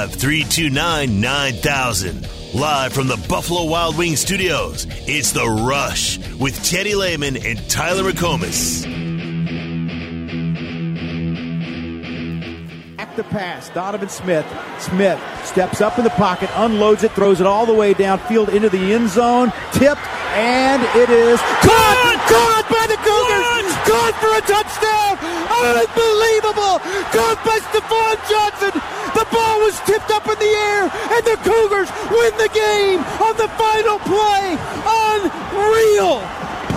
855 329 9000. Live from the Buffalo Wild Wings studios, it's The Rush with Teddy Lehman and Tyler McComas. Back the pass. Donovan Smith. Smith steps up in the pocket, unloads it, throws it all the way downfield into the end zone. Tipped, and it is caught! Caught by the Cougars! Caught for a touchdown! Unbelievable! Caught by Stephon Johnson! The ball was tipped up in the air, and the Cougars win the game on the final play! Unreal!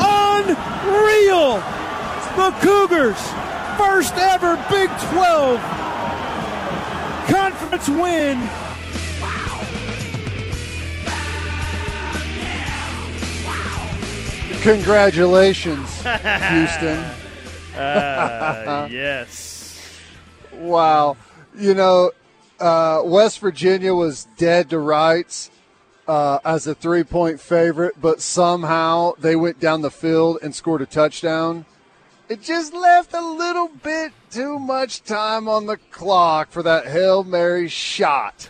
Unreal! The Cougars! First ever Big 12 conference win. Congratulations, Houston. Uh, yes. Wow. You know, uh, West Virginia was dead to rights uh, as a three point favorite, but somehow they went down the field and scored a touchdown. It just left a little bit too much time on the clock for that Hail Mary shot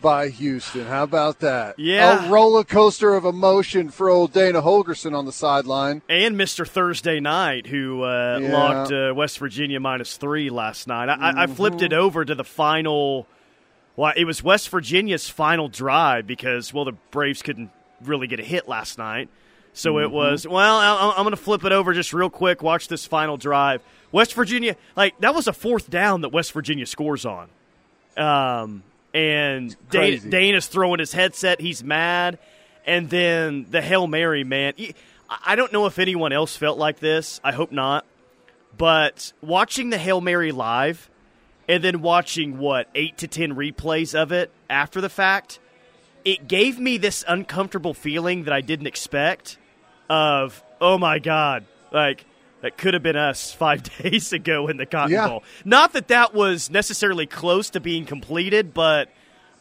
by Houston. How about that? Yeah. A roller coaster of emotion for old Dana Holgorsen on the sideline. And Mr. Thursday Night, who uh, Yeah. locked uh, West Virginia minus three last night. I, I, I flipped it over to the final. Well, it was West Virginia's final drive because, well, the Braves couldn't really get a hit last night. So it was, well, I, I'm going to flip it over just real quick. Watch this final drive. West Virginia, like, that was a fourth down that West Virginia scores on. Um, and Dana, crazy. Dana's throwing his headset. He's mad. And then the Hail Mary, man. I don't know if anyone else felt like this. I hope not. But watching the Hail Mary live and then watching, what, eight to 10 replays of it after the fact, it gave me this uncomfortable feeling that I didn't expect of, oh my God, like, that could have been us five days ago in the Cotton Yeah. Bowl. Not that that was necessarily close to being completed, but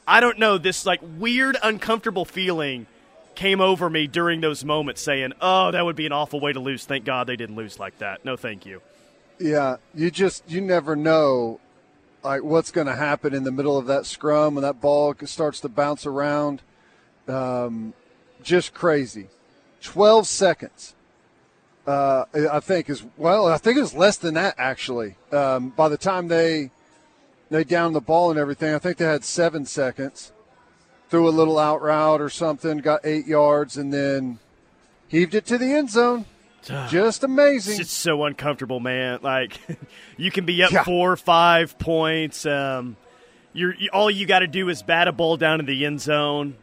I don't know, this like weird, uncomfortable feeling came over me during those moments saying, oh, that would be an awful way to lose. Thank God they didn't lose like that. No, thank you. Yeah, you just you never know like what's going to happen in the middle of that scrum when that ball starts to bounce around. Um, just crazy. Twelve seconds. Uh, I think is well. I think it was less than that actually. Um, by the time they they downed the ball and everything, I think they had seven seconds. Threw a little out route or something, got eight yards, and then heaved it to the end zone. Just amazing. It's so uncomfortable, man. Like you can be up Yeah. four, five points. Um, you're all you got to do is bat a ball down in the end zone.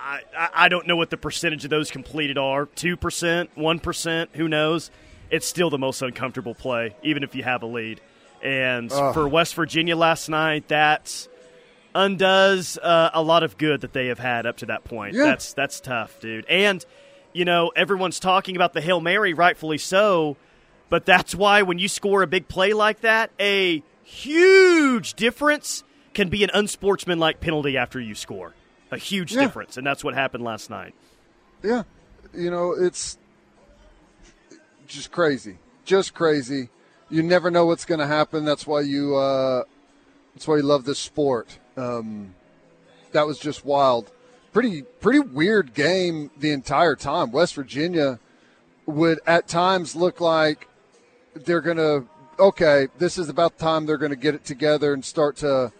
I, I don't know what the percentage of those completed are. Two percent, one percent, who knows? It's still the most uncomfortable play, even if you have a lead. And for West Virginia last night, that undoes uh, a lot of good that they have had up to that point. Yeah. That's that's tough, dude. And you know, everyone's talking about the Hail Mary, rightfully so, but that's why when you score a big play like that, a huge difference can be an unsportsmanlike penalty after you score. A huge Yeah. difference, and that's what happened last night. Yeah, you know it's just crazy, just crazy. You never know what's going to happen. That's why you. Uh, that's why you love this sport. Um, that was just wild. Pretty pretty weird game the entire time. West Virginia would at times look like they're going to. Okay, this is about the time they're going to get it together and start to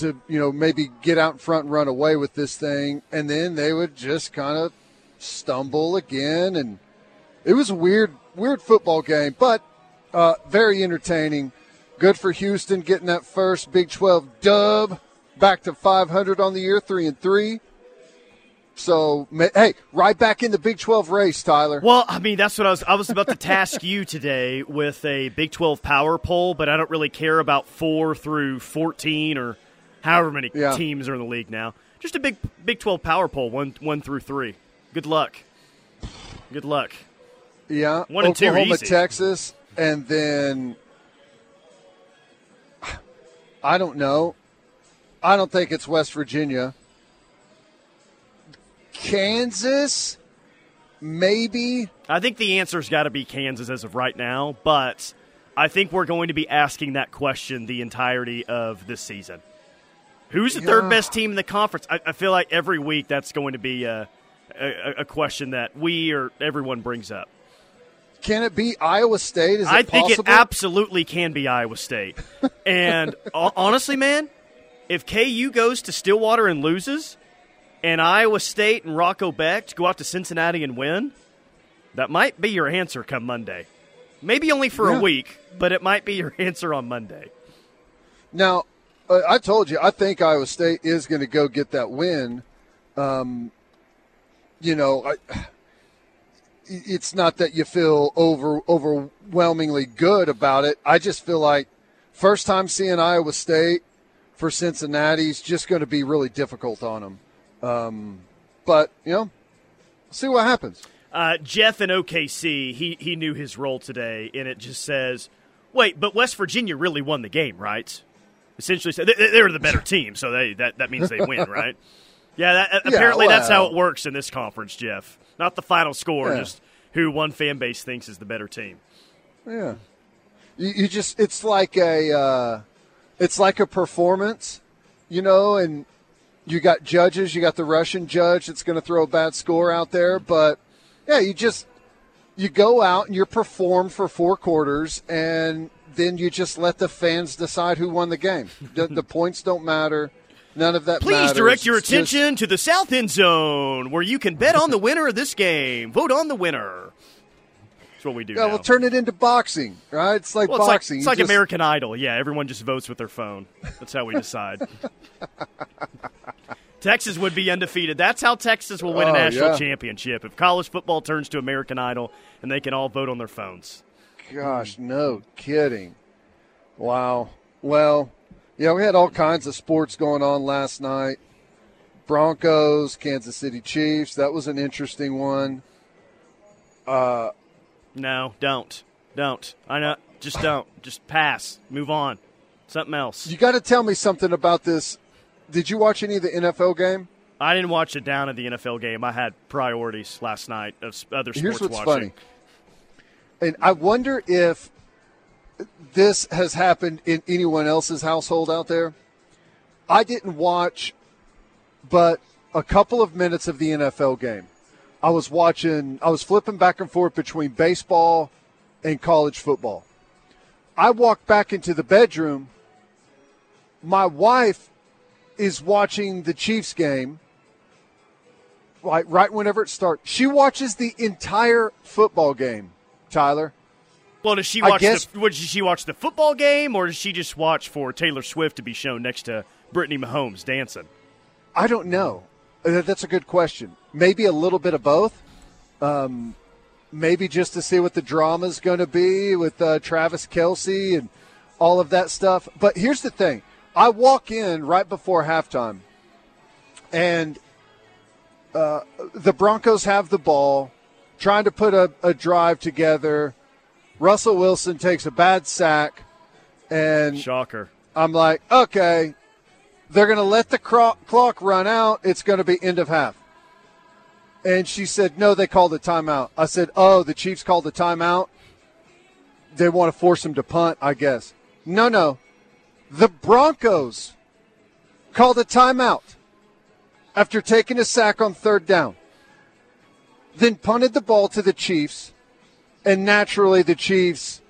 to you know maybe get out in front and run away with this thing, and then they would just kind of stumble again, and it was a weird weird football game, but uh, very entertaining. Good for Houston getting that first Big 12 dub, back to 500 on the year, three and three. So hey, right back in the Big 12 race, Tyler. Well, I mean, that's what I was. I was about to task you today with a Big Twelve power poll, but I don't really care about four through fourteen or however many Yeah. teams are in the league now. Just a big Big Twelve power poll, one one through three. Good luck. Good luck. Yeah, One and two Oklahoma, easy. Texas, and then I don't know. I don't think it's West Virginia. Kansas, maybe. I think the answer's got to be Kansas as of right now, but I think we're going to be asking that question the entirety of this season. Who's the yeah. third best team in the conference? I, I, feel like every week that's going to be a, a, a, question that we or everyone brings up. Can it be Iowa State? Is I think possible? it absolutely can be Iowa State. and honestly, man, if KU goes to Stillwater and loses, and Iowa State and Rocco Becht go out to Cincinnati and win, that might be your answer come Monday. Maybe only for yeah. a week, but it might be your answer on Monday. Now, uh, I told you, I think Iowa State is going to go get that win. Um, you know, I, it's not that you feel over overwhelmingly good about it. I just feel like first time seeing Iowa State for Cincinnati is just going to be really difficult on them. Um, but you know, see what happens. Uh, Jeff in OKC, he he knew his role today, and it just says, "Wait, but West Virginia really won the game, right?" Essentially, they, they were the better team, so they that that means they win, right? Yeah, that, yeah apparently well, that's how it works in this conference, Jeff. Not the final score, yeah. just who one fan base thinks is the better team. Yeah, you, you just it's like a uh, it's like a performance, you know, and you got judges, you got the Russian judge that's going to throw a bad score out there, but yeah, you just you go out and you perform for four quarters, and then you just let the fans decide who won the game. the, the points don't matter. None of that. Please matters. direct your attention just... to the South End Zone, where you can bet on the winner of this game. Vote on the winner. That's what we do. Yeah, now. we'll turn it into boxing, right? It's like well, boxing. It's like, it's like just... American Idol. Yeah, everyone just votes with their phone. That's how we decide. Texas would be undefeated. That's how Texas will win a oh, national yeah. championship if college football turns to American Idol and they can all vote on their phones. Gosh, no kidding. Wow. Well, yeah, we had all kinds of sports going on last night. Broncos, Kansas City Chiefs. That was an interesting one. Uh, no, don't, don't. I know. Just don't. Just pass. Move on. Something else. You got to tell me something about this did you watch any of the NFL game? I didn't watch it down at the NFL game. I had priorities last night of other sports Here's what's watching. funny. And I wonder if this has happened in anyone else's household out there. I didn't watch but a couple of minutes of the NFL game. I was watching, I was flipping back and forth between baseball and college football. I walked back into the bedroom. My wife is watching the Chiefs game, right, right whenever it starts. She watches the entire football game, Tyler. Well, does she watch? Guess, the, does she watch the football game, or does she just watch for Taylor Swift to be shown next to Brittany Mahomes dancing? I don't know. Uh, that's a good question. Maybe a little bit of both. Um, maybe just to see what the drama is going to be with uh, Travis Kelce and all of that stuff. But here's the thing: I walk in right before halftime, and uh, the Broncos have the ball, trying to put a, a, drive together. Russell Wilson takes a bad sack, and shocker. I'm like, okay, they're going to let the clock run out. It's going to be end of half. And she said, no, they called a timeout. I said, oh, the Chiefs called a timeout. They want to force him to punt, I guess. No, no. The Broncos called a timeout after taking a sack on third down, then punted the ball to the Chiefs, and naturally the Chiefs,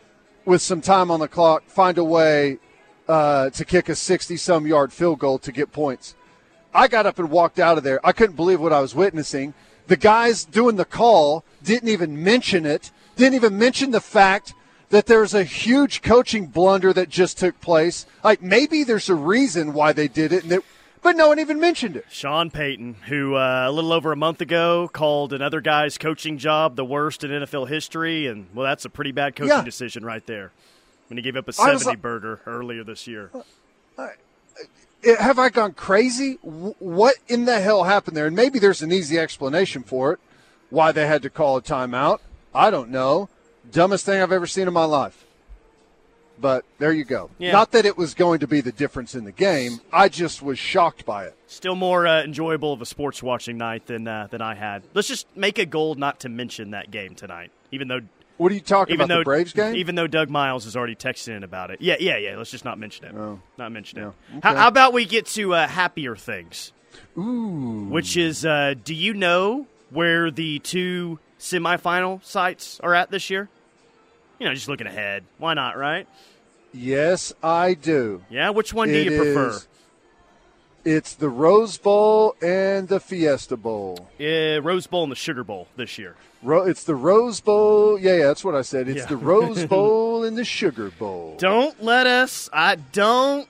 with some time on the clock, find a way uh, to kick a 60 some yard field goal to get points. I got up and walked out of there. I couldn't believe what I was witnessing. The guys doing the call didn't even mention it, didn't even mention the fact that there's a huge coaching blunder that just took place. Like maybe there's a reason why they did it, and it, but no one even mentioned it. Sean Payton, who uh, a little over a month ago called another guy's coaching job the worst in NFL history, and well, that's a pretty bad coaching yeah. decision right there. When he gave up a seventy burger earlier this year. Uh, have I gone crazy? What in the hell happened there? And maybe there's an easy explanation for it. Why they had to call a timeout? I don't know. Dumbest thing I've ever seen in my life. But there you go. Yeah. Not that it was going to be the difference in the game. I just was shocked by it. Still more uh, enjoyable of a sports watching night than uh, than I had. Let's just make a goal not to mention that game tonight, even though What are you talking even about? though the Braves game? even though Doug Miles is already texting in about it. Yeah, yeah, yeah. Let's just not mention it. Oh. Not mention it. Yeah. How, Okay. how about we get to uh, happier things? Ooh. Which is, uh, do you know where the two semifinal sites are at this year? You know, just looking ahead. Why not, right? Yes, I do. Yeah, which one do It you prefer? is- It's the Rose Bowl and the Fiesta Bowl. Yeah, Rose Bowl and the Sugar Bowl this year. Ro- it's the Rose Bowl. Yeah, yeah, that's what I said. It's Yeah. the Rose Bowl and the Sugar Bowl. Don't let us. I don't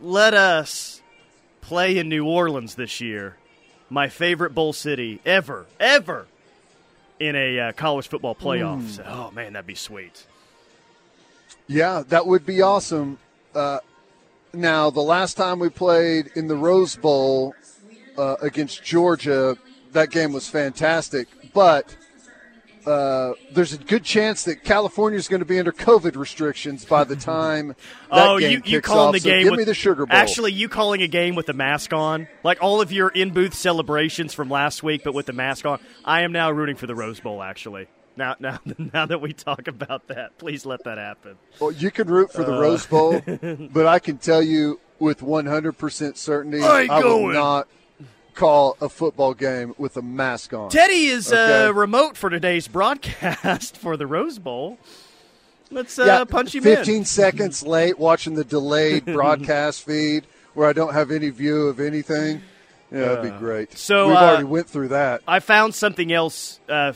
let us play in New Orleans this year. My favorite bowl city ever, ever in a uh, college football playoffs. Oh man, that'd be sweet. Yeah, that would be awesome. Uh, now, the last time we played in the Rose Bowl uh, against Georgia, that game was fantastic. But uh, there's a good chance that California is going to be under COVID restrictions by the time that oh, game you you kicks calling off. the So game? give with, me the Sugar Bowl. Actually, you calling a game with the mask on, like all of your in booth celebrations from last week, but with the mask on. I am now rooting for the Rose Bowl. Actually, now now now that we talk about that, please let that happen. Well, you can root for the Rose Bowl, but I can tell you with 100% certainty, I ain't I will not call a football game with a mask on. Teddy is Okay. uh, remote for today's broadcast for the Rose Bowl. Let's uh, yeah, punch him 15 in. seconds late watching the delayed broadcast feed where I don't have any view of anything. Yeah, that'd be great. so, we've uh, already went through that. I found something else uh, i-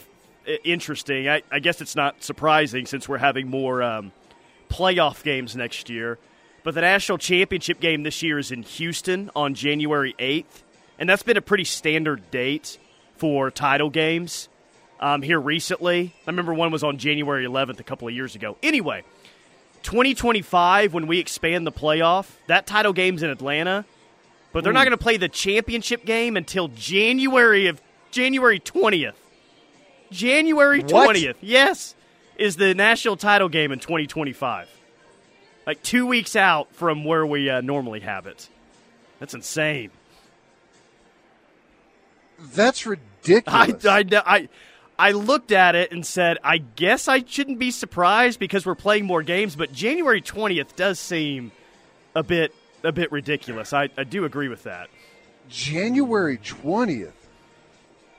interesting. I, I guess it's not surprising since we're having more um, playoff games next year. But the national championship game this year is in Houston on January 8th. And that's been a pretty standard date for title games um, here recently. I remember one was on January 11th a couple of years ago. Anyway, 2025, when we expand the playoff, that title game's in Atlanta, but they're not going to play the championship game until January of January 20th. January? 20th, yes, is the national title game in 2025. Like two weeks out from where we uh, normally have it. That's insane. That's I, ridiculous. I, I, I looked at it and said, I guess I shouldn't be surprised because we're playing more games, but January 20th does seem a bit a bit ridiculous. I, I do agree with that. January 20th.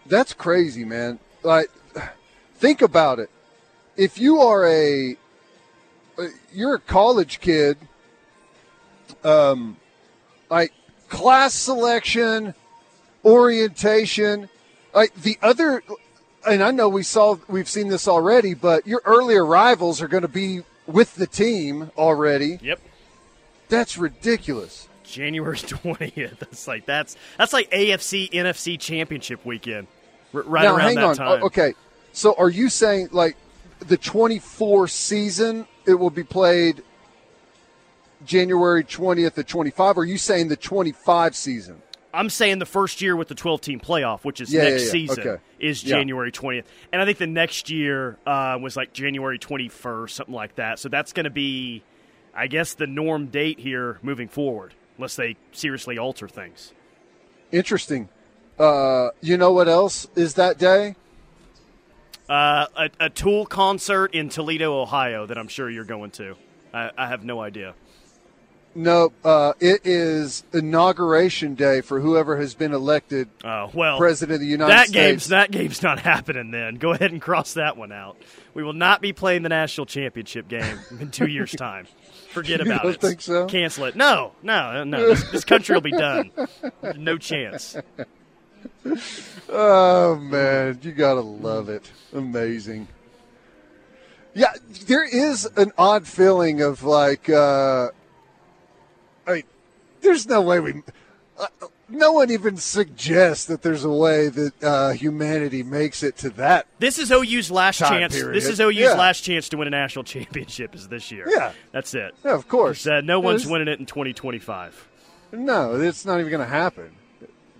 That's crazy, man. Like think about it. If you are a you're a college kid um like class selection, orientation, like the other and I know we saw we've seen this already, but your early arrivals are going to be with the team already. Yep. That's ridiculous. January 20th. That's like that's that's like AFC NFC championship weekend. R- right now, around hang that on. time. Okay, so are you saying like the 24 season it will be played January 20th to 25? Or are you saying the 25 season? I'm saying the first year with the 12 team playoff, which is Yeah, yeah, next yeah. season, Okay. is Yeah. January 20th. And I think the next year uh, was like January 21st, something like that. So that's going to be, I guess, the norm date here moving forward, unless they seriously alter things. Interesting. Uh, you know what else is that day? Uh, a, a Tool concert in Toledo, Ohio, that I'm sure you're going to. I, I have no idea. No, uh, it is inauguration day for whoever has been elected Uh, well, president of the United that States. game's that game's not happening. Then go ahead and cross that one out. We will not be playing the national championship game in two years' time. Forget about don't it. think so? Cancel it. No, no, no. This, this country will be done. No chance. Oh man, you gotta love it. Amazing. Yeah, there is an odd feeling of like, uh, I mean, there's no way we. Uh, no one even suggests that there's a way that uh, humanity makes it to that. This is OU's last chance. period. This is OU's Yeah. last chance to win a national championship. Is this year? Yeah. that's it. Yeah, of course. Said no one's winning it in 2025. No, it's not even going to happen.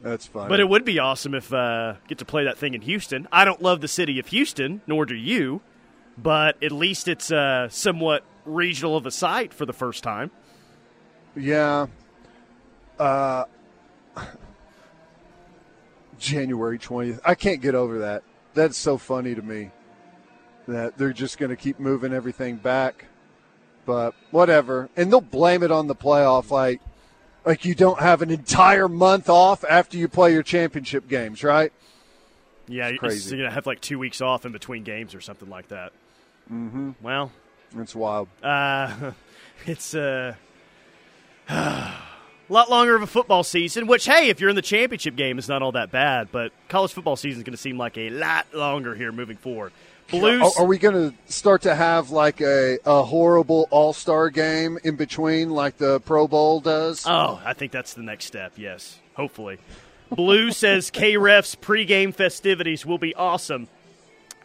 That's fine. But it would be awesome if uh, get to play that thing in Houston. I don't love the city of Houston, nor do you, but at least it's uh, somewhat regional of a site for the first time. Yeah. Uh, January 20th. I can't get over that. That's so funny to me. that they're just going to keep moving everything back. But whatever, and they'll blame it on the playoff, like like you don't have an entire month off after you play your championship games, right? Yeah, it's crazy. you're gonna have like two weeks off in between games or something like that. Mm-hmm. Well, It's wild. uh, it's uh, a lot longer of a football season. Which, hey, if you're in the championship game, it's not all that bad. But college football season is going to seem like a lot longer here moving forward. Blues. Are, are we going to start to have like a, a horrible All Star game in between, like the Pro Bowl does? Oh, I think that's the next step. Yes, hopefully. Blue says KREF's pregame festivities will be awesome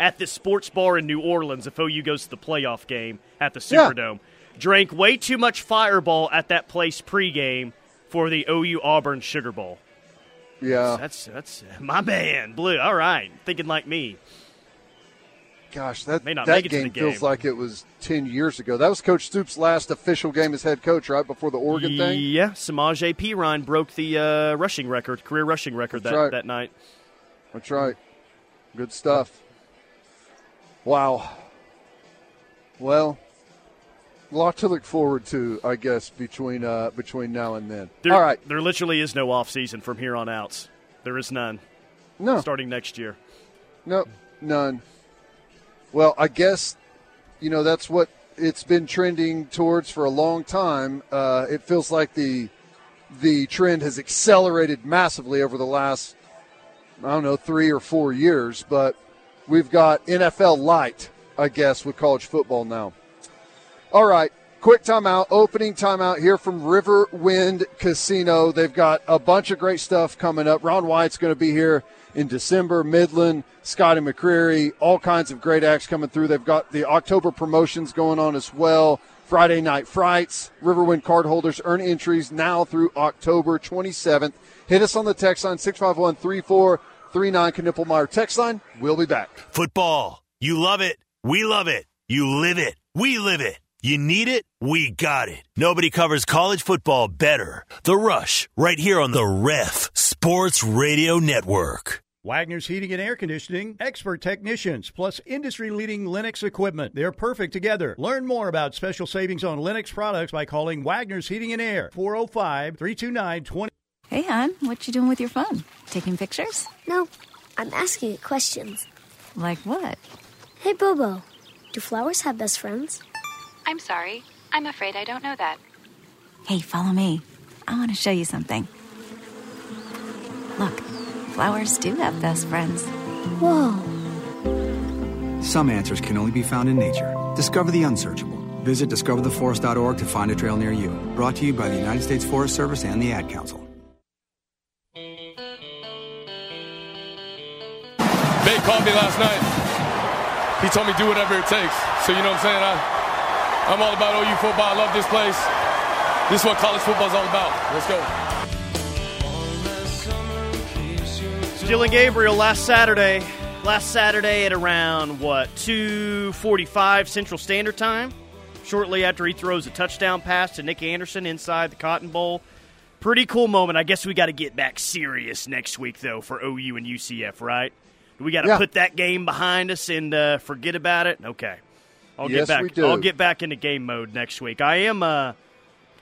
at the sports bar in New Orleans if OU goes to the playoff game at the Yeah. Superdome. Drank way too much Fireball at that place pregame for the OU Auburn Sugar Bowl. yeah. That's that's my man, Blue. All right, thinking like me. Gosh, that May not that make it to game, feels like it was ten years ago. That was Coach Stoops' last official game as head coach, right before the Oregon thing. Yeah, Samaj P. Ryan broke the uh, rushing record, career rushing record That's that, right. that night. That's right. Good stuff. Wow. Well, a lot to look forward to, I guess, between uh, between now and then. There, All right. There literally is no off season from here on out. There is none No, starting next year. no, none. Well, I guess you know that's what it's been trending towards for a long time. Uh, it feels like the the trend has accelerated massively over the last I don't know three or four years, but we've got NFL light, I guess, with college football now. All right, quick timeout, opening timeout here from Riverwind Casino. They've got a bunch of great stuff coming up. Ron White's going to be here in December. Midland, Scotty McCreery, all kinds of great acts coming through. They've got the October promotions going on as well. Friday night frights. Riverwind card holders earn entries now through October 27th. Hit us on the text line 651 3439 Knippelmeyer text line. We'll be back. Football. You love it. We love it. You live it. We live it. You need it. We got it. Nobody covers college football better. The Rush, right here on the Ref Sports Radio Network. Wagner's Heating and Air Conditioning, expert technicians, plus industry leading Lennox equipment. They're perfect together. Learn more about special savings on Lennox products by calling Wagner's Heating and Air, 405 329 20. Hey, hon, what you doing with your phone? Taking pictures? No, I'm asking it questions. Like what? Hey, Bobo, do flowers have best friends? I'm sorry. I'm afraid I don't know that. Hey, follow me. I want to show you something. Look, flowers do have best friends. Whoa. Some answers can only be found in nature. Discover the unsearchable. Visit discovertheforest.org to find a trail near you. Brought to you by the United States Forest Service and the Ad Council. Bay called me last night. He told me do whatever it takes. So you know what I'm saying? I, I'm all about OU football. I love this place. This is what college football is all about. Let's go. Dillon Gabriel last Saturday. Last Saturday at around what 2:45 Central Standard Time. Shortly after he throws a touchdown pass to Nic Anderson inside the Cotton Bowl. Pretty cool moment. I guess we got to get back serious next week though for OU and UCF, right? We got to Yeah. put that game behind us and uh, forget about it. Okay, I'll Yes, get back. we do. I'll get back into game mode next week. I am uh,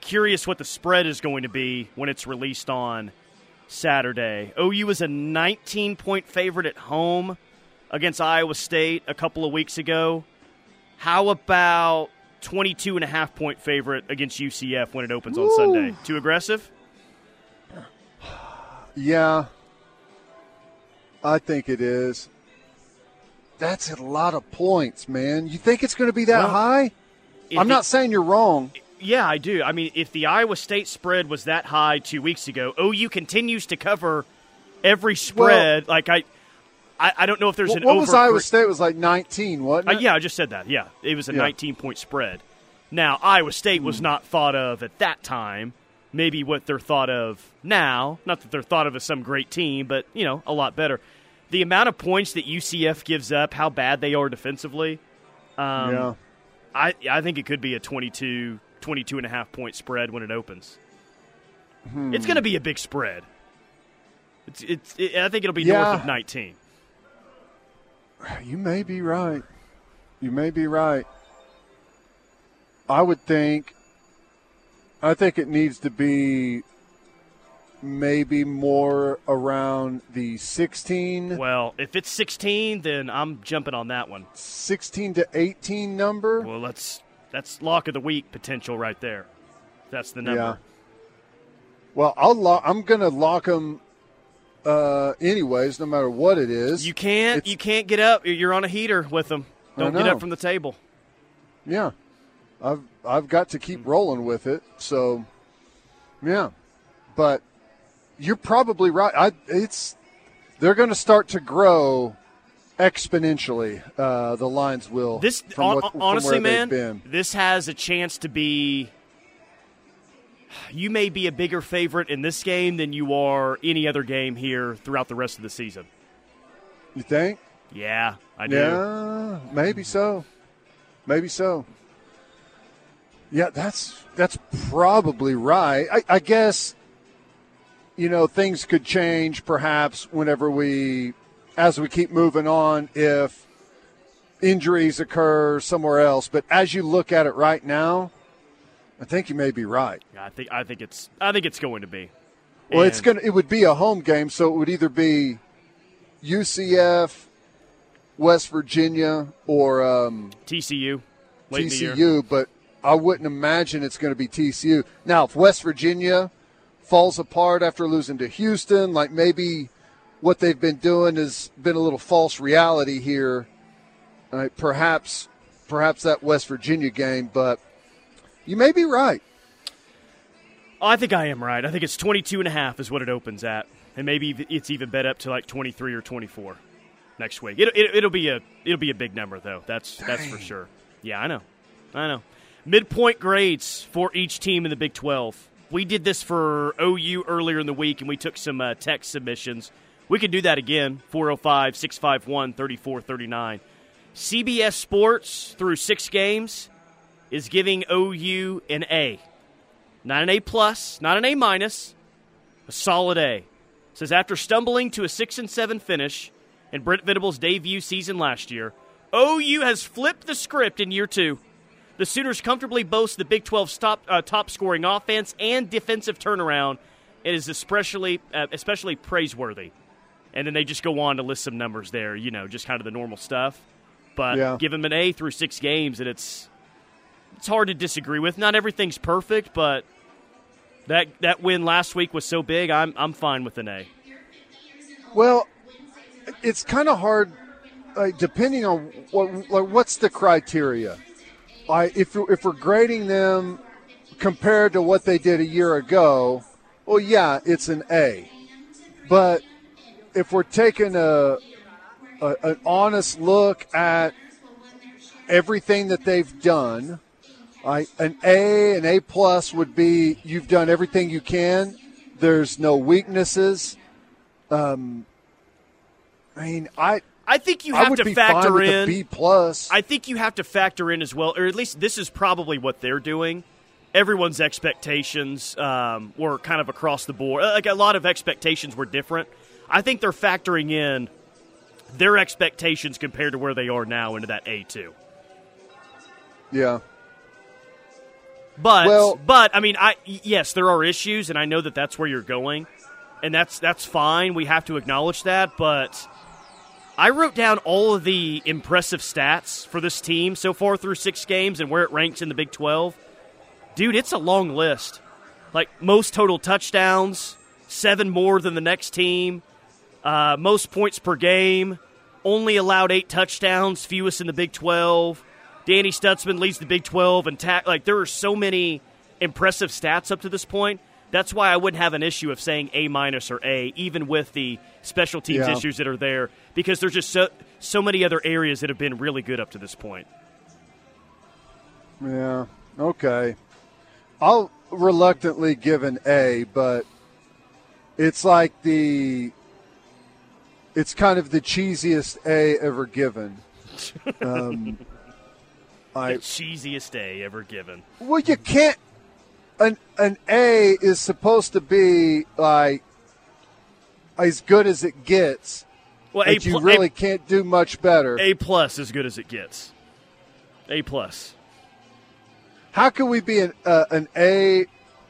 curious what the spread is going to be when it's released on Saturday. OU was a 19 point favorite at home against Iowa State a couple of weeks ago. How about 22 and a half point favorite against UCF when it opens on Sunday? Too aggressive? Yeah, I think it is. That's a lot of points, man. You think it's going to be that Well, high? I'm not saying you're wrong. Yeah, I do. I mean, if the Iowa State spread was that high two weeks ago, OU continues to cover every spread. like I, I, I don't know if there's What, an what over. was Iowa State? Was like 19, wasn't Uh, yeah, I just said that. Yeah, it was a Yeah. 19 point spread. Now, Iowa State Hmm. was not thought of at that time. Maybe what they're thought of now. Not that they're thought of as some great team, but, you know, a lot better. The amount of points that UCF gives up, how bad they are defensively, um, yeah. I, I think it could be a 22, 22 and a half point spread when it opens. Hmm. It's going to be a big spread. It's, it's, it, I think it'll be Yeah. north of 19. You may be right. You may be right. I would think. I think it needs to be maybe more around the 16. Well, if it's 16, then I'm jumping on that one. 16 to 18 number. Well, let's that's lock of the week potential right there. That's the number. Yeah. Well, I'll lock. I'm going to lock them. Uh, anyways, no matter what it is, You can't It's- you can't get up. You're on a heater with them. Don't get up from the table. Yeah, I've I've got to keep rolling with it. So, yeah, but you're probably right. I it's they're going to start to grow exponentially. Uh, the lines will. This what- honestly, man, this has a chance to be. You may be a bigger favorite in this game than you are any other game here throughout the rest of the season. You think? Yeah, I do. Yeah, maybe so. Maybe so. Yeah, that's that's probably right. I, I guess you know things could change perhaps whenever we as we keep moving on if injuries occur somewhere else. But as you look at it right now, I think you may be right. Yeah, I think I think it's I think it's going to be. Well, it's gonna it would be a home game, so it would either be UCF, West Virginia, or um, TCU. Late in the year. TCU, but I wouldn't imagine it's going to be TCU. Now, if West Virginia falls apart after losing to Houston, like maybe what they've been doing has been a little false reality here. Uh, perhaps, perhaps that West Virginia game, but you may be right. I think I am right. I think it's 22 and a half is what it opens at. And maybe it's even bet up to like 23 or 24 next week. It, it, it'll be a it'll be a big number though. That's that's for sure. Yeah, I know. I know. Midpoint grades for each team in the Big 12. We did this for OU earlier in the week and we took some uh, text submissions. We could do that again. 405 651 3439. CBS Sports through 6 games is giving OU an A. Not an A plus, not an A minus, a solid A. It says after stumbling to a six and seven finish in Brent Venables' debut season last year, OU has flipped the script in year two. The Sooners comfortably boast the Big 12's top, uh, top scoring offense and defensive turnaround. It is especially uh, especially praiseworthy. And then they just go on to list some numbers there, you know, just kind of the normal stuff. But Yeah. give them an A through six games, and it's it's hard to disagree with. Not everything's perfect, but that that win last week was so big. I'm I'm fine with an A. Well, it's kind of hard, like, depending on what, like, what's the criteria. I if if we're grading them compared to what they did a year ago, well, yeah, it's an A. But if we're taking a, a an honest look at everything that they've done, I, an A, an A plus would be you've done everything you can. There's no weaknesses. Um, I mean, I I think you have to factor in B plus. I think you have to factor in as well, or at least this is probably what they're doing. Everyone's expectations um, were kind of across the board. Like a lot of expectations were different. I think they're factoring in their expectations compared to where they are now into that A two. yeah. But Well- but I mean, I yes, there are issues, and I know that that's where you're going, and that's that's fine. We have to acknowledge that, but I wrote down all of the impressive stats for this team so far through six games and where it ranks in the Big Twelve. Dude, it's a long list. Like most total touchdowns, seven more than the next team, uh, most points per game, only allowed eight touchdowns, fewest in the Big Twelve. Danny Stutsman leads the Big 12 and like there are so many impressive stats up to this point. That's why I wouldn't have an issue of saying A minus or A, even with the special teams Yeah. issues that are there, because there's just so so many other areas that have been really good up to this point. Yeah. Okay. I'll reluctantly give an A, but it's like the it's kind of the cheesiest A ever given. Um, The I cheesiest A ever given. well, you can't. An an A is supposed to be like as good as it gets. Well, A But you really A, can't do much better. A plus as good as it gets. A plus. How can we be an uh, an A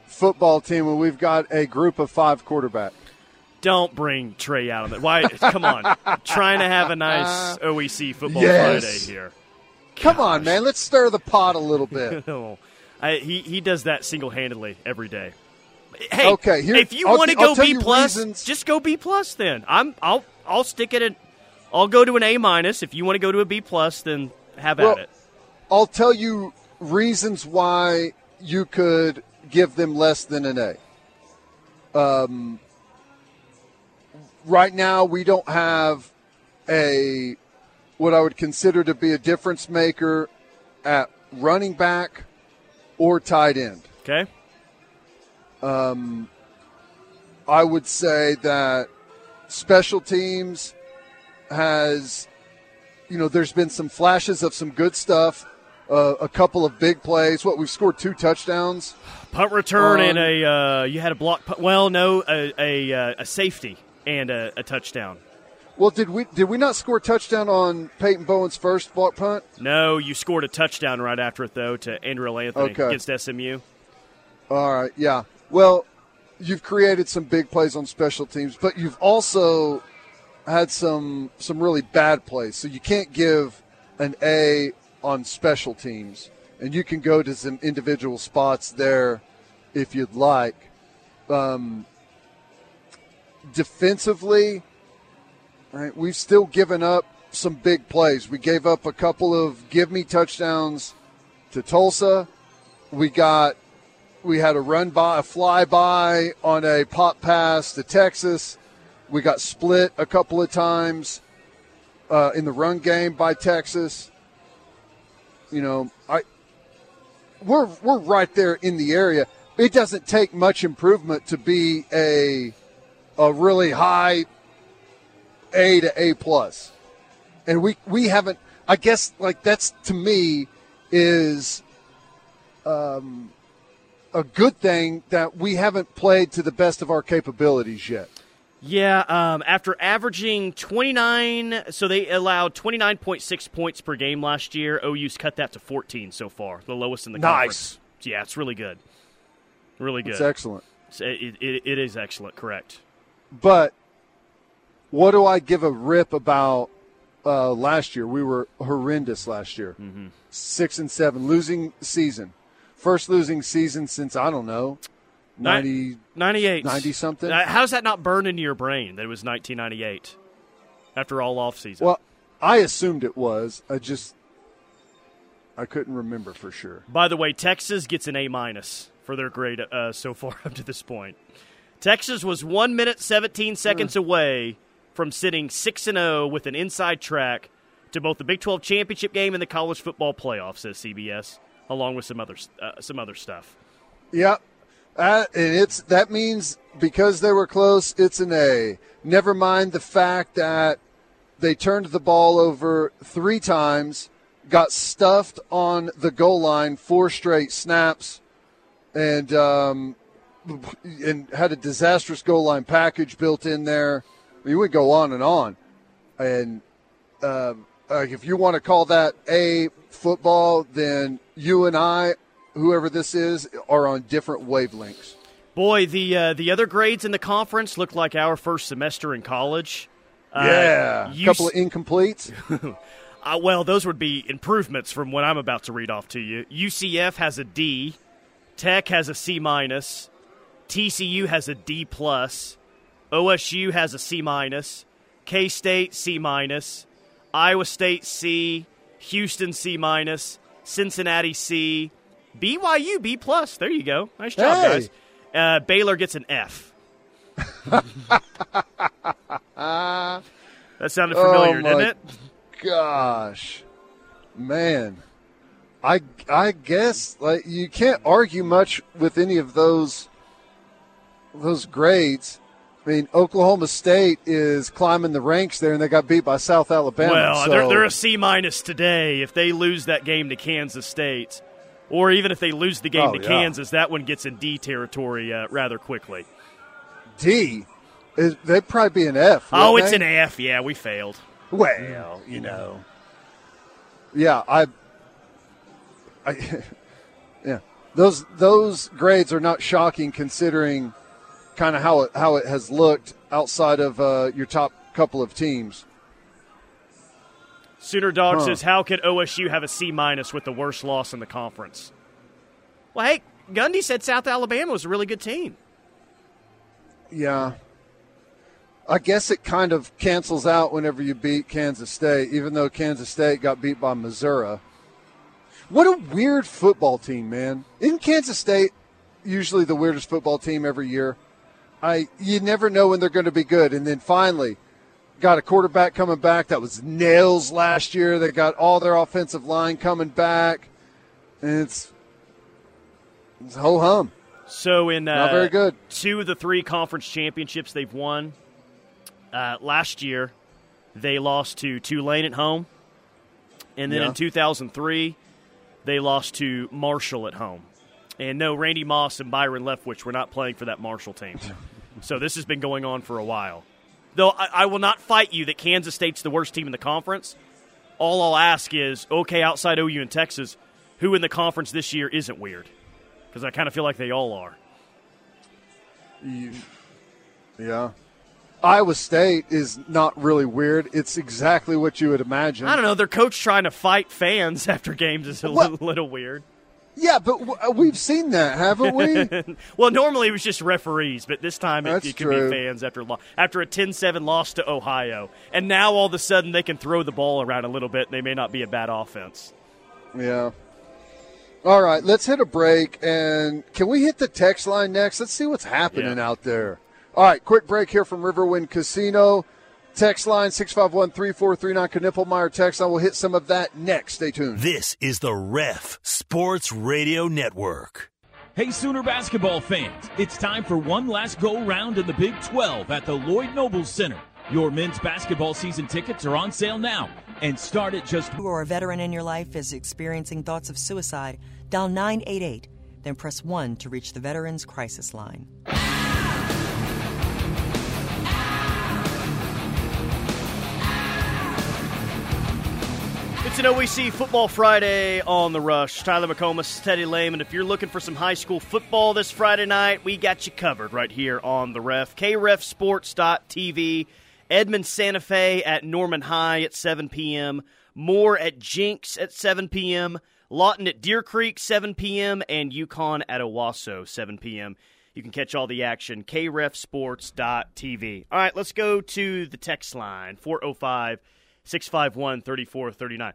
football team when we've got a group of five quarterback? Don't bring Trey out of it. Why? Come on, trying to have a nice OEC football Yes. Friday here. Come on, man. Let's stir the pot a little bit. I, he he does that single handedly every day. Hey, Okay, here- if you want to go B plus, reasons- just go B plus. Then I'm I'll I'll stick it at I'll go to an A minus. If you want to go to a B plus, then have Well, at it. I'll tell you reasons why you could give them less than an A. Um, right now, we don't have a what I would consider to be a difference maker at running back or tight end. Okay. Um, I would say that special teams has, you know, there's been some flashes of some good stuff, uh, a couple of big plays. What we've scored two touchdowns. Punt return Um, and a uh, you had a block. Punt, well, no, a a, uh, a safety and a, a touchdown. Well, did we did we not score a touchdown on Peyton Bowen's first block punt? No, you scored a touchdown right after it though to Andrel Anthony Okay. against SMU. All right, yeah. Well, you've created some big plays on special teams, but you've also had some some really bad plays. So you can't give an A on special teams, and you can go to some individual spots there if you'd like. Um, defensively, right, we've still given up some big plays. We gave up a couple of give me touchdowns to Tulsa. We got we had a run by, a fly by on a pop pass to Texas. We got split a couple of times uh, in the run game by Texas. You know, I we're we're right there in the area. It doesn't take much improvement to be a a really high A to A plus, and we we haven't. I guess like that's to me is um, a good thing that we haven't played to the best of our capabilities yet. Yeah, um, after averaging 29, so they allowed 29.6 points per game last year. OU's cut that to 14 so far, the lowest in the Nice. conference. Yeah, it's really good. Really good. It's excellent. It's- It, it, it is excellent, correct. But what do I give a rip about uh, last year? We were horrendous last year. Mm-hmm. Six and seven, losing season. First losing season since, I don't know, 90, 98. 90 something. How's that not burned into your brain that it was 1998 after all off season? Well, I assumed it was. I just, I couldn't remember for sure. By the way, Texas gets an A minus for their grade uh, so far up to this point. Texas was one minute seventeen seconds away from sitting six and zero with an inside track to both the Big Twelve championship game and the college football playoff, says CBS, along with some other uh, some other stuff. Yep. Uh, and it's that means because they were close, it's an A. Never mind the fact that they turned the ball over three times, got stuffed on the goal line four straight snaps, and um, and had a disastrous goal line package built in there. I would go on and on, and um, uh, if you want to call that a football, then you and I, whoever this is, are on different wavelengths. Boy, the uh, the other grades in the conference look like our first semester in college. yeah, Uh, a couple of incompletes. Uh, well, those would be improvements from what I'm about to read off to you. UCF has a D, Tech has a C minus, TCU has a D plus, OSU has a C minus, K State C minus, Iowa State C, Houston C minus, Cincinnati C, BYU B plus. There you go. Nice job, Hey. guys. Uh, Baylor gets an F. that sounded familiar, oh didn't it? Gosh, man, I I guess like you can't argue much with any of those those grades. I mean, Oklahoma State is climbing the ranks there, and they got beat by South Alabama. Well, so- they're, they're a C minus today. If they lose that game to Kansas State, or even if they lose the game Oh, to yeah. Kansas, that one gets in D territory uh, rather quickly. D. Is, they'd probably be an F. Oh, it's they? an F. Yeah, we failed. Well, you know. Yeah, I I, yeah, those those grades are not shocking considering kind of how it how it has looked outside of uh, your top couple of teams. Sooner Dog Huh. says, "How could OSU have a C minus with the worst loss in the conference?" Well, hey, Gundy said South Alabama was a really good team. Yeah. I guess it kind of cancels out whenever you beat Kansas State, even though Kansas State got beat by Missouri. What a weird football team, man. Isn't Kansas State usually the weirdest football team every year? I you never know when they're going to be good, and then finally got a quarterback coming back that was nails last year. They got all their offensive line coming back, and it's it's ho hum. So in uh, Not very good. two of the three conference championships they've won uh, last year, they lost to Tulane at home, and then Yeah. in 2003, they lost to Marshall at home. And no, Randy Moss and Byron Leftwich were not playing for that Marshall team. so this has been going on for a while. Though I, I will not fight you that Kansas State's the worst team in the conference. All I'll ask is, okay, outside OU and Texas, who in the conference this year isn't weird? Because I kind of feel like they all are. Yeah. Iowa State is not really weird. It's exactly what you would imagine. I don't know. Their coach trying to fight fans after games is a little weird. Yeah, but w- uh, we've seen that, haven't we? well, normally it was just referees, but this time it, it could true. be fans after lo- after a 10-7 loss to Ohio, and now all of a sudden they can throw the ball around a little bit. and They may not be a bad offense. yeah. All right, let's hit a break. And can we hit the text line next? Let's see what's happening Yeah. out there. All right, quick break here from Riverwind Casino. Text line 651 3439 Knippelmeyer text line. We'll hit some of that next. Stay tuned. This is the Ref Sports Radio Network. Hey, Sooner basketball fans, it's time for one last go round in the Big 12 at the Lloyd Nobles Center. Your men's basketball season tickets are on sale now and start at just You or a veteran in your life is experiencing thoughts of suicide, dial 988, then press 1 to reach the Veterans Crisis Line. It's an OEC Football Friday on the Rush. Tyler McComas, Teddy Lehman. If you're looking for some high school football this Friday night, we got you covered right here on the Ref. KRefSports.tv. Edmond Santa Fe at Norman High at 7 p.m. Moore at Jenks at 7 p.m. Lawton at Deer Creek 7 p.m. and Yukon at Owasso 7 p.m. You can catch all the action. KRefSports.tv. All right, let's go to the text line 405 651 3439.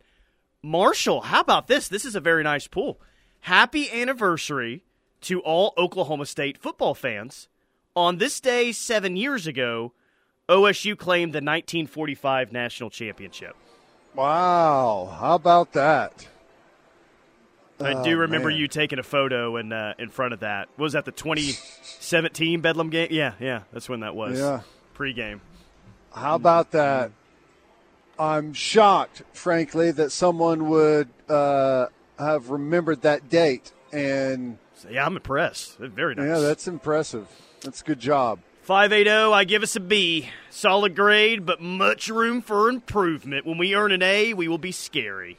Marshall, how about this? This is a very nice pool. Happy anniversary to all Oklahoma State football fans. On this day, seven years ago, OSU claimed the 1945 national championship. Wow. How about that? I Oh, do remember man. you taking a photo in uh, in front of that. Was that the 2017 Bedlam game? Yeah, yeah, that's when that was. Yeah. Pregame. How about that? I'm shocked, frankly, that someone would uh, have remembered that date. And So, yeah, I'm impressed. Very nice. yeah, that's impressive. That's a good job. 580, I give us a B. Solid grade, but much room for improvement. When we earn an A, we will be scary.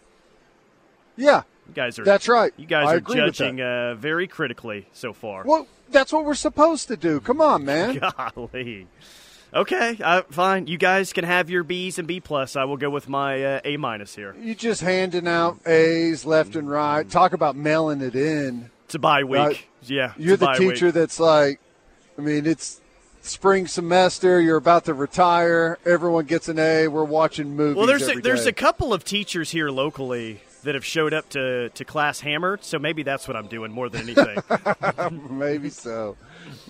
Yeah, You guys are That's right. You guys I are judging uh, very critically so far. well, that's what we're supposed to do. Come on, man. Golly. Okay, uh, fine. You guys can have your B's and B plus. I will go with my uh, A minus here. You just handing out A's left and right. Talk about mailing it in. It's a bye week. Uh, yeah, You're the teacher week. that's like, I mean, it's spring semester. You're about to retire. Everyone gets an A. We're watching movies. Well, there's a, there's day. a couple of teachers here locally that have showed up to, to class hammered, so maybe that's what I'm doing more than anything. Maybe so.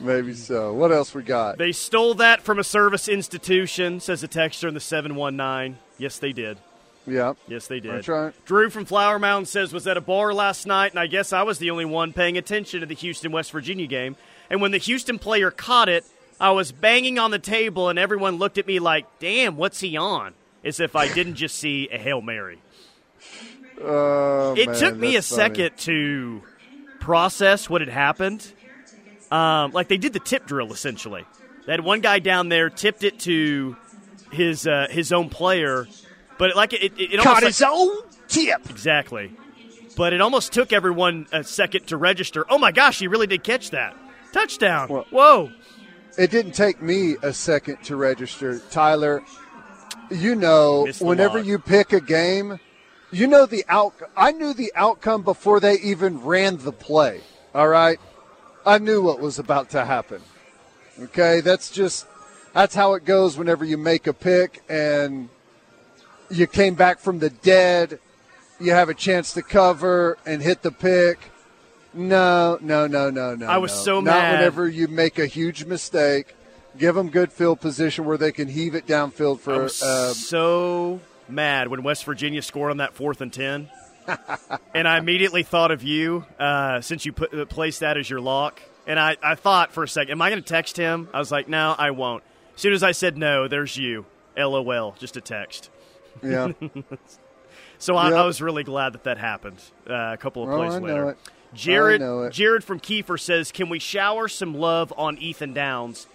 Maybe so. What else we got? they stole that from a service institution, says a texter in the 719. Yes, they did. Yeah. Yes, they did. That's right. Drew from Flower Mound says, was at a bar last night, and I guess I was the only one paying attention to the Houston West Virginia game. And when the Houston player caught it, I was banging on the table, and everyone looked at me like, damn, what's he on? As if I didn't just see a Hail Mary. Oh, it man, took me a funny. second to process what had happened. Um, like they did the tip drill essentially. They had one guy down there tipped it to his uh, his own player, but like it, it, it Caught his like- own tip. exactly. but it almost took everyone a second to register. Oh my gosh, he really did catch that touchdown! Whoa! It didn't take me a second to register, Tyler. You know, whenever lot. you pick a game, you know the out. I knew the outcome before they even ran the play. All right, I knew what was about to happen. Okay, that's just that's how it goes whenever you make a pick and you came back from the dead. You have a chance to cover and hit the pick. No, no, no, no, no. I was no. so Not mad. whenever you make a huge mistake. Give them good field position where they can heave it downfield for. Uh, so mad when West Virginia scored on that fourth and ten, and I immediately thought of you uh, since you put placed that as your lock. And I, I thought for a second, am I going to text him? I was like, no, I won't. As soon as I said no, there's you. LOL, just a text. Yeah. so I, Yep. I was really glad that that happened uh, a couple of Oh, plays I later. Jared, I know it. Jared from Kiefer says, "Can we shower some love on Ethan Downs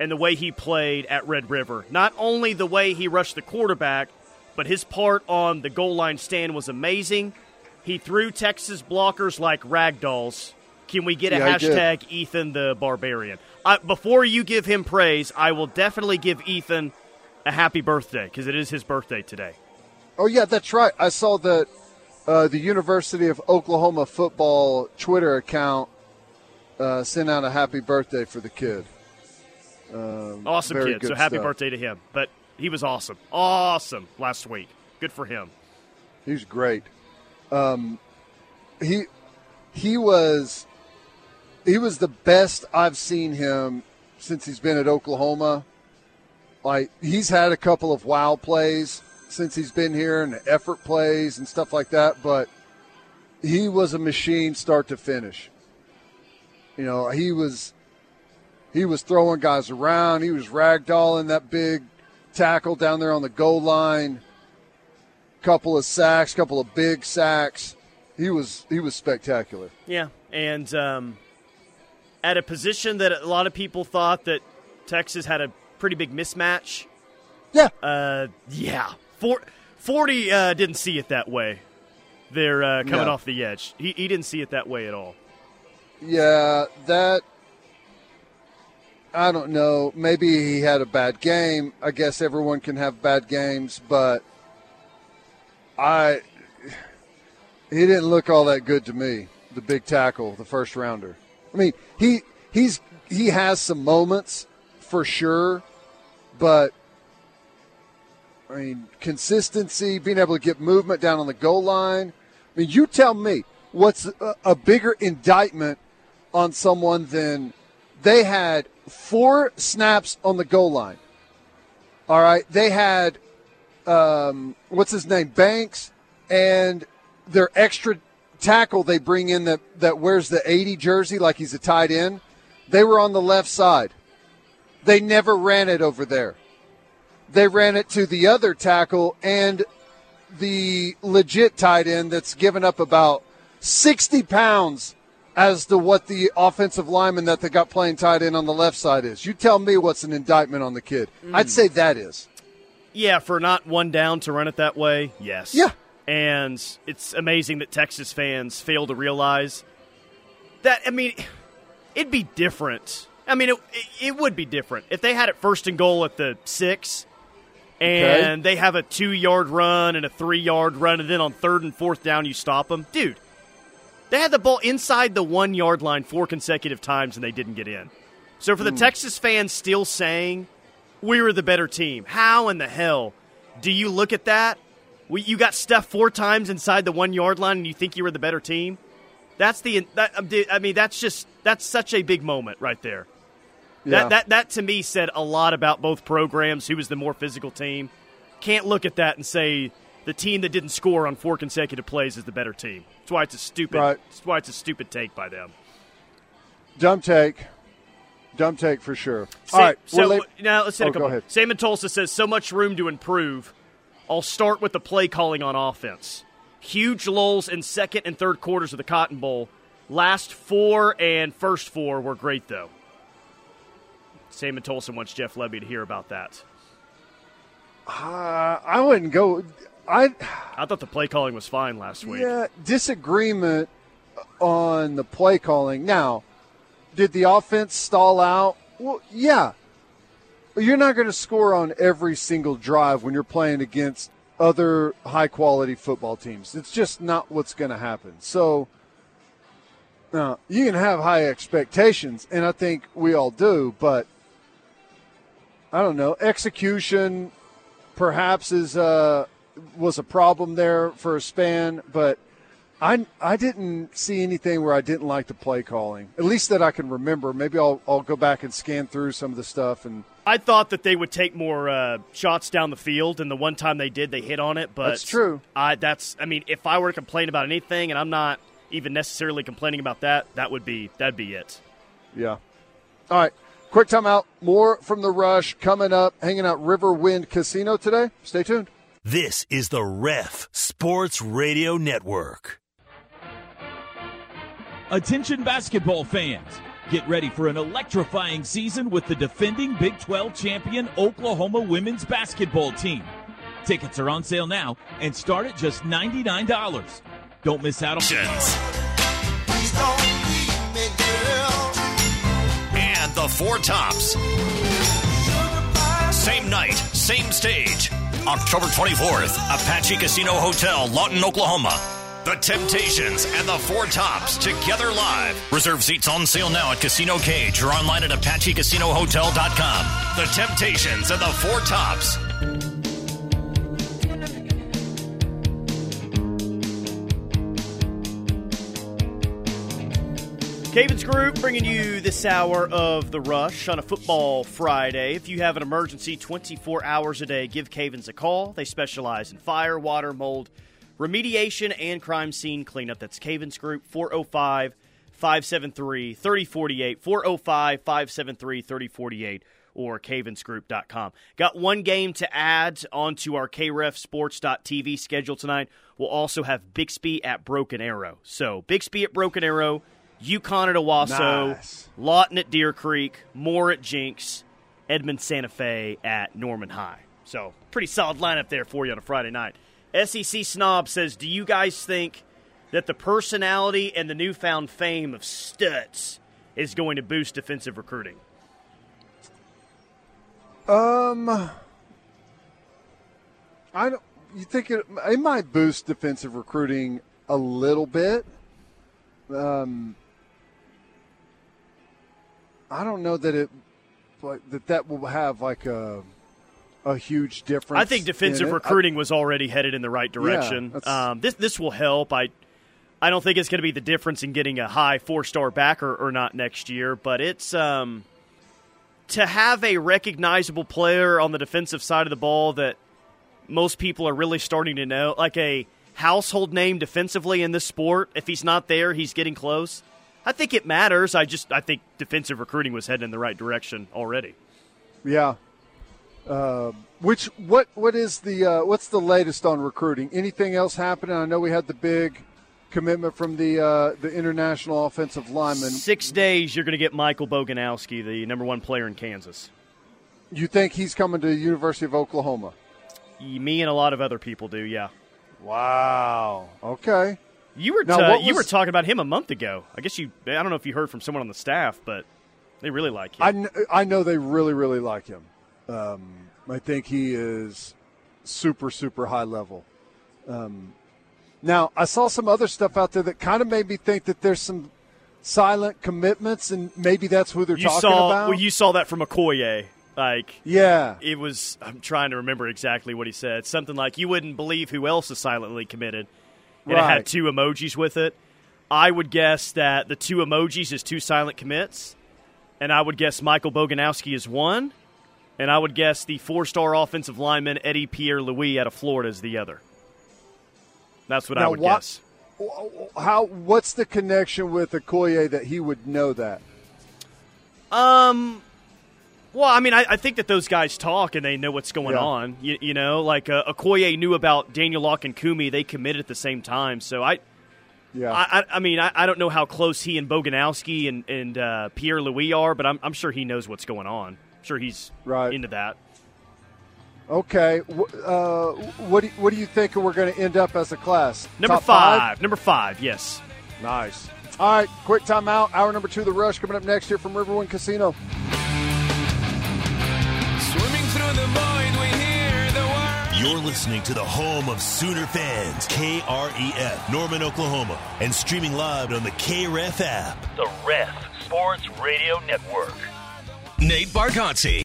and the way he played at Red River? Not only the way he rushed the quarterback, but his part on the goal line stand was amazing. He threw Texas blockers like ragdolls. Can we get a Yeah, hashtag Ethan the Barbarian? I, before you give him praise, I will definitely give Ethan a happy birthday because it is his birthday today. Oh yeah, that's right. I saw that uh, the University of Oklahoma football Twitter account uh, sent out a happy birthday for the kid. Um, Awesome kid. So happy stuff. birthday to him. But he was awesome. Awesome last week. Good for him. He was great. Um, he he was he was the best I've seen him since he's been at Oklahoma. Like he's had a couple of wow plays since he's been here and effort plays and stuff like that, but he was a machine start to finish. You know, he was he was throwing guys around. He was ragdolling that big tackle down there on the goal line couple of sacks, couple of big sacks. He was he was spectacular. Yeah. And um, at a position that a lot of people thought that Texas had a pretty big mismatch. Yeah. Uh, yeah. For, 40 uh, didn't see it that way. They're uh, coming No. off the edge. He, he didn't see it that way at all. Yeah, that I don't know. Maybe he had a bad game. I guess everyone can have bad games, but I he didn't look all that good to me. The big tackle, the first rounder. I mean, he he's he has some moments for sure, but I mean, consistency, being able to get movement down on the goal line. I mean, you tell me what's a, a bigger indictment on someone than they had four snaps on the goal line. All right, they had um, what's his name, Banks, and their extra tackle they bring in that that wears the 80 jersey like he's a tight end. They were on the left side. They never ran it over there. They ran it to the other tackle and the legit tight end that's given up about 60 pounds as to what the offensive lineman that they got playing tight end on the left side is. You tell me what's an indictment on the kid. Mm. I'd say that is. Yeah, for not one down to run it that way, yes. Yeah. And it's amazing that Texas fans fail to realize that, I mean, it'd be different. I mean, it, it, would be different if they had it first and goal at the six and they have a two yard run and a three yard run, and then on third and fourth down, you stop them. Dude, they had the ball inside the one yard line four consecutive times and they didn't get in. So for the Hmm. Texas fans still saying we were the better team, how in the hell do you look at that? We, you got stuffed four times inside the one yard line and you think you were the better team? That's the that, I mean that's just that's such a big moment right there. Yeah. That, that that to me said a lot about both programs. Who was the more physical team? Can't look at that and say the team that didn't score on four consecutive plays is the better team. That's why it's a stupid. Right. That's why it's a stupid take by them. Dumb take. Dumb take for sure. All right. So late- now let's hit Oh, a couple. Go ahead. Sam Tulsa says so much room to improve. I'll start with the play calling on offense. Huge lulls in second and third quarters of the Cotton Bowl. Last four and first four were great though. Sam in Tulsa wants Jeff Lebby to hear about that. Uh, I wouldn't go. I I thought the play calling was fine last week. Yeah, disagreement on the play calling. Now, did the offense stall out? Well, yeah. You're not going to score on every single drive when you're playing against other high quality football teams. It's just not what's going to happen. So, now, you can have high expectations, and I think we all do, but I don't know. Execution perhaps is uh, was a problem there for a span, but I I didn't see anything where I didn't like the play calling. At least that I can remember. Maybe I'll I'll go back and scan through some of the stuff and. I thought that they would take more uh, shots down the field, and the one time they did, they hit on it. But that's true. I that's I mean, if I were to complain about anything, and I'm not even necessarily complaining about that, that would be that'd be it. Yeah. All right. Quick timeout. More from the rush coming up. Hanging out Riverwind Casino today. Stay tuned. This is the Ref Sports Radio Network. Attention basketball fans. Get ready for an electrifying season with the defending Big 12 champion Oklahoma women's basketball team. Tickets are on sale now and start at just $99. Don't miss out on And the Four Tops. Same night, same stage. October 24th, Apache Casino Hotel, Lawton, Oklahoma. The Temptations and the Four Tops together live. Reserve seats on sale now at Casino Cage or online at ApacheCasinoHotel.com. The Temptations and the Four Tops. Cavens Group bringing you this hour of The Rush on a football Friday. If you have an emergency 24 hours a day, give Cavens a call. They specialize in fire, water, mold, remediation, and crime scene cleanup. That's Cavens Group, 405 573 3048, 405 573 3048, or cavensgroup.com. Got one game to add onto our KREFSports.tv schedule tonight. We'll also have Bixby at Broken Arrow. So, Bixby at Broken Arrow. Yukon at Owasso, Nice. Lawton at Deer Creek, Moore at Jenks, Edmond Santa Fe at Norman High. So, pretty solid lineup there for you on a Friday night. SEC Snob says, Do you guys think that the personality and the newfound fame of Stutz is going to boost defensive recruiting? Um, I don't. You think it? It might boost defensive recruiting a little bit. Um, I don't know that it, like that that will have like a a huge difference. I think defensive in it. recruiting was already headed in the right direction. that's- um, this this will help. I I don't think it's going to be the difference in getting a high four star backer or not next year, but it's um, to have a recognizable player on the defensive side of the ball that most people are really starting to know, like a household name defensively in this sport. If he's not there, he's getting close. I think it matters. I just I think defensive recruiting was heading in the right direction already. Yeah. Uh, which what what is the uh, what's the latest on recruiting? Anything else happening? I know we had the big commitment from the uh, the international offensive lineman. Six days, you're going to get Michael Boganowski, the number one player in Kansas. You think he's coming to the University of Oklahoma? Me and a lot of other people do, yeah. Wow. Okay. You were Now, what you were talking about him a month ago. I guess you. I don't know if you heard from someone on the staff, but they really like him. I, kn- I know they really really like him. Um, I think he is super super high level. Um, now I saw some other stuff out there that kind of made me think that there's some silent commitments, and maybe that's who they're you talking saw about. well, you saw that from Okoye. Like yeah, it was. I'm trying to remember exactly what he said. Something like you wouldn't believe who else is silently committed, and it had two emojis with it. I would guess that the two emojis is two silent commits, and I would guess Michael Boganowski is one, and I would guess the four-star offensive lineman Eddie Pierre Louis out of Florida is the other. That's what I would what- guess. How? What's the connection with Okoye that he would know that? Um. Well, I mean, I, I think that those guys talk and they know what's going Yeah. on. You, you know, like uh, Okoye knew about Daniel Locke and Kumi. They committed at the same time. So I, Yeah. I, I, I mean, I, I don't know how close he and Boganowski and and uh, Pierre Louis are, but I'm, I'm sure he knows what's going on. I'm sure he's Right. into that. Okay. Uh, what do, what do you think we're going to end up as a class? Number Top five. Number five. Yes. Nice. All right. Quick timeout. Hour number two, the rush coming up next here from Riverwind Casino. You're listening to the home of Sooner fans, KREF, Norman, Oklahoma, and streaming live on the KREF app. The Ref Sports Radio Network. Nate Bargatze